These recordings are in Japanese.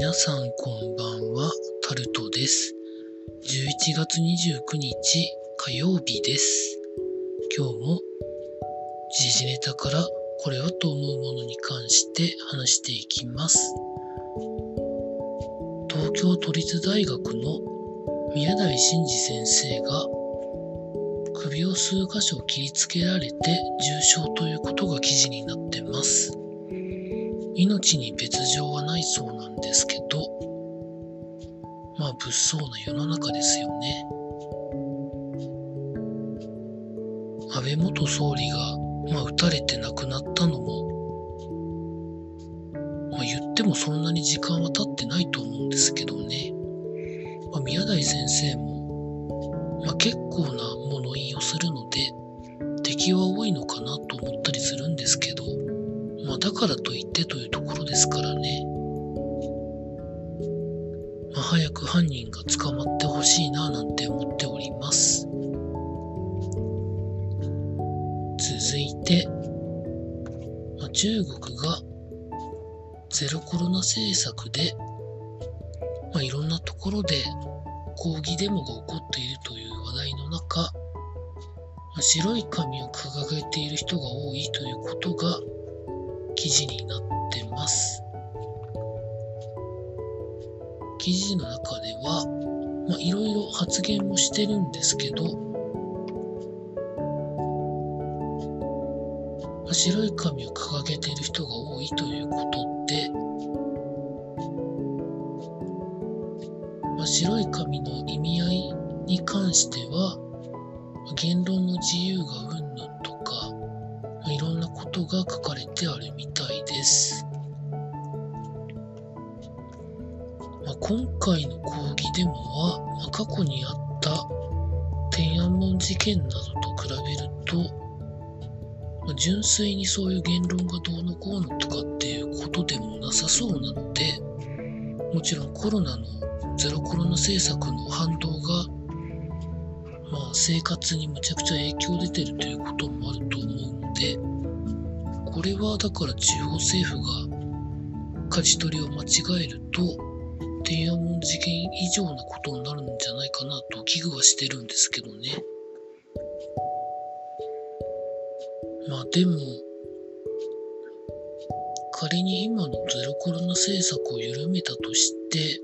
皆さんこんばんは、タルトです。11月29日火曜日です。今日も時事ネタからこれはと思うものに関して話していきます。東京都立大学の宮台真司先生が首を数箇所切りつけられて重傷ということが記事になってます。命に別状はないそうなんですけど、まあ物騒な世の中ですよね。安倍元総理が、まあ、撃たれて亡くなったのも、まあ、言ってもそんなに時間は経ってないと思うんですけどね。まあ、宮台先生も、まあ、結構な物言いをするので、敵は多いのかなと思ったりするんですけど、まあ、だからといってというところですからね。まあ、早く犯人が捕まってほしいななんて思っております。続いて、まあ、中国がゼロコロナ政策で、まあ、いろんなところで抗議デモが起こっているという話題の中、白い紙を掲げている人が多いということが記事になってます。記事の中では、まあ、いろいろ発言もしてるんですけど、まあ、白い紙を掲げている人が多いということで、まあ、白い紙の意味合いに関しては、言論の自由がうんぬんとか、いろんなことが書かれてあるみたいです。まあ、今回の抗議デモは、まあ、過去にあった天安門事件などと比べると、まあ、純粋にそういう言論がどうのこうのとかっていうことでもなさそうなので、もちろんコロナのゼロコロナ政策の反動が、まあ、生活にむちゃくちゃ影響出てるということもあると思う、これはだから地方政府が舵取りを間違えると、天安門事件以上なことになるんじゃないかなと危惧はしてるんですけどね。まあでも、仮に今のゼロコロナ政策を緩めたとして、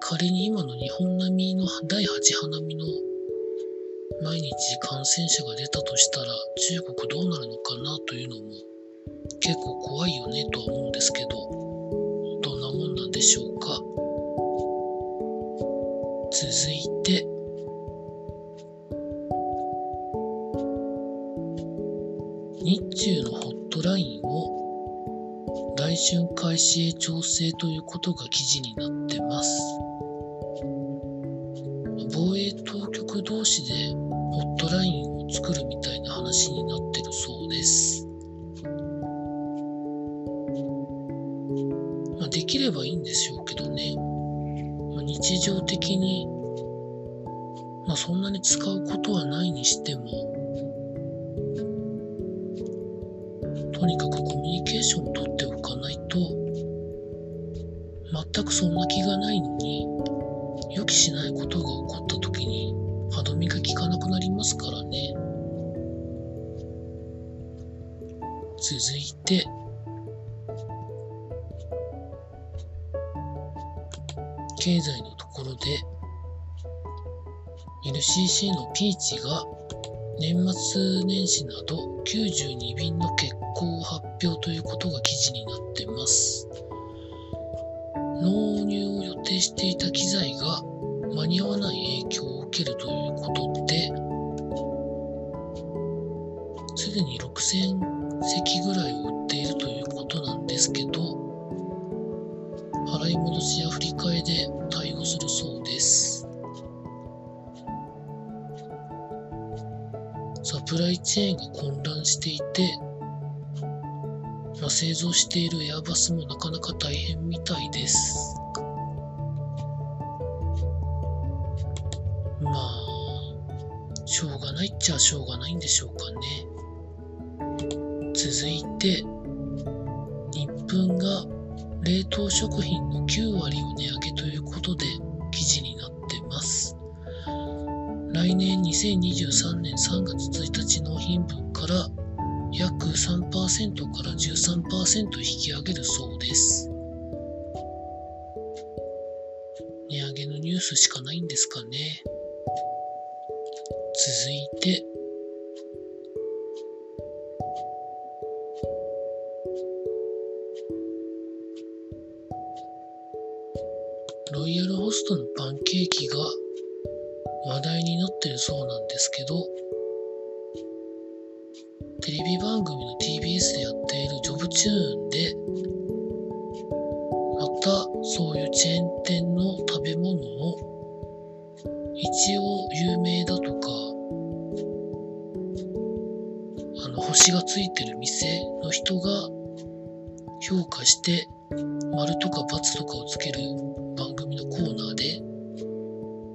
仮に今の日本並みの第8波並みの毎日感染者が出たとしたら中国どうなるのかなというのも結構怖いよねとは思うんですけどどんなもんなんでしょうか。続いて日中のホットラインを来春開始へ調整ということが記事になってます。防衛当局同士でトラインを作るみたいな話になってるそうです。まあ、できればいいんでしょうけどね。まあ、日常的に、まあ、そんなに使うことはないにしても、とにかくコミュニケーションを取っておかないと、全くそんな気がないのに、予期しないことが起こった時に歯止めが効かなくなりますからね。続いて、経済のところで、LCC のピーチが年末年始など92便の欠航を発表ということが記事になってます。納入を予定していた機材が間に合わない影響けるということで、すでに6000席ぐらいを売っているということなんですけど、払い戻しや振り替えで対応するそうです。サプライチェーンが混乱していて、まあ、製造しているエアバスもなかなか大変みたいです。しょうがないっちゃしょうがないんでしょうかね。続いて、日本が冷凍食品の9割を値上げということで記事になってます。来年2023年3月1日納品分から約3%から13%引き上げるそうです。値上げのニュースしかないんですかね。続いて、ロイヤルホストのパンケーキが話題になってるそうなんですけど、テレビ番組の TBS でやっているジョブチューンで、またそういうチェーン店の食べ物を一応有名だと星がついてる店の人が評価して丸とか×とかをつける番組のコーナーで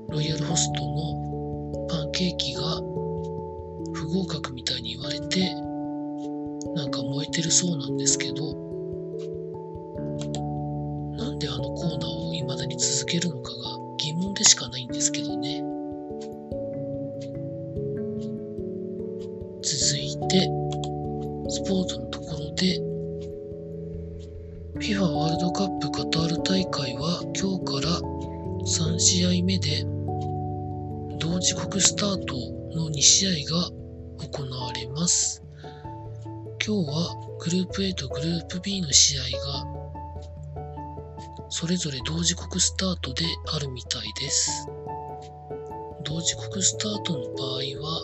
ロイヤルホストのパンケーキが不合格みたいに言われてなんか燃えてるそうなんですけどなんであのコーナーを未だに続けるのかが疑問でしかないんですけどね。ポーツのところで FIFA ワールドカップカタール大会は今日から3試合目で同時刻スタートの2試合が行われます。今日はグループ A とグループ B の試合がそれぞれ同時刻スタートであるみたいです。同時刻スタートの場合は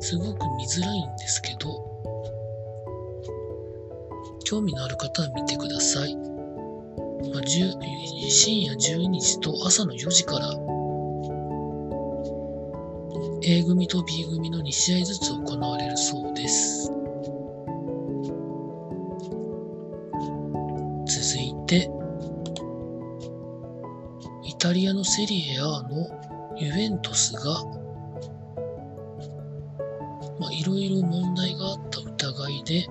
すごく見づらいんですけど興味のある方は見てください。まあ、深夜12時と朝の4時から A 組と B 組の2試合ずつ行われるそうです。続いて、イタリアのセリエ A のユベントスが、まあ、いろいろ問題があった疑いで、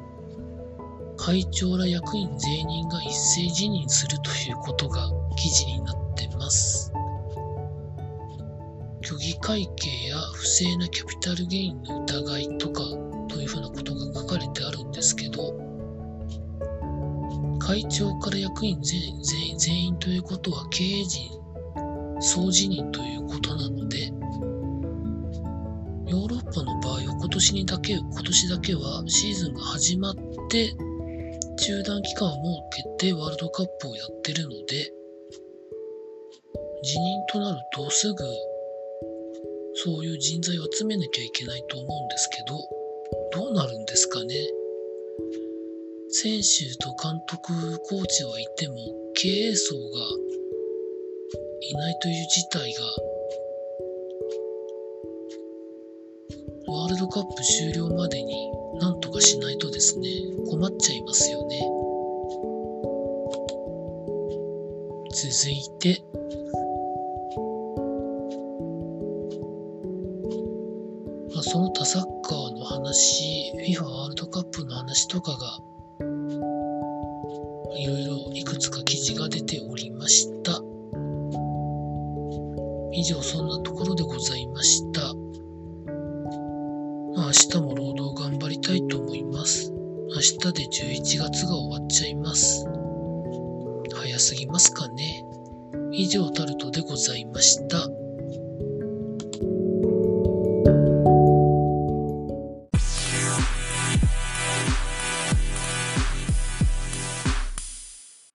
会長ら役員全員が一斉辞任するということが記事になってます。虚偽会計や不正なキャピタルゲインの疑いとかというふうなことが書かれてあるんですけど、会長から役員全全員ということは経営陣総辞任ということなので、ヨーロッパの場合は今年にだけ、今年だけはシーズンが始まって中断期間を設けてワールドカップをやってるので、辞任となるとすぐそういう人材を集めなきゃいけないと思うんですけど、どうなるんですかね？選手と監督、コーチはいても、経営層がいないという事態が、ワールドカップ終了までになんとかしないとですね、困っちゃいますよね。続いて、まあその他サッカーの話、FIFA ワールドカップの話とかが、いろいろいくつか記事が出ておりました。以上、そんなところでございました。明日も労働頑張りたいと思います。明日で11月が終わっちゃいます。早すぎますかね。以上タルトでございました。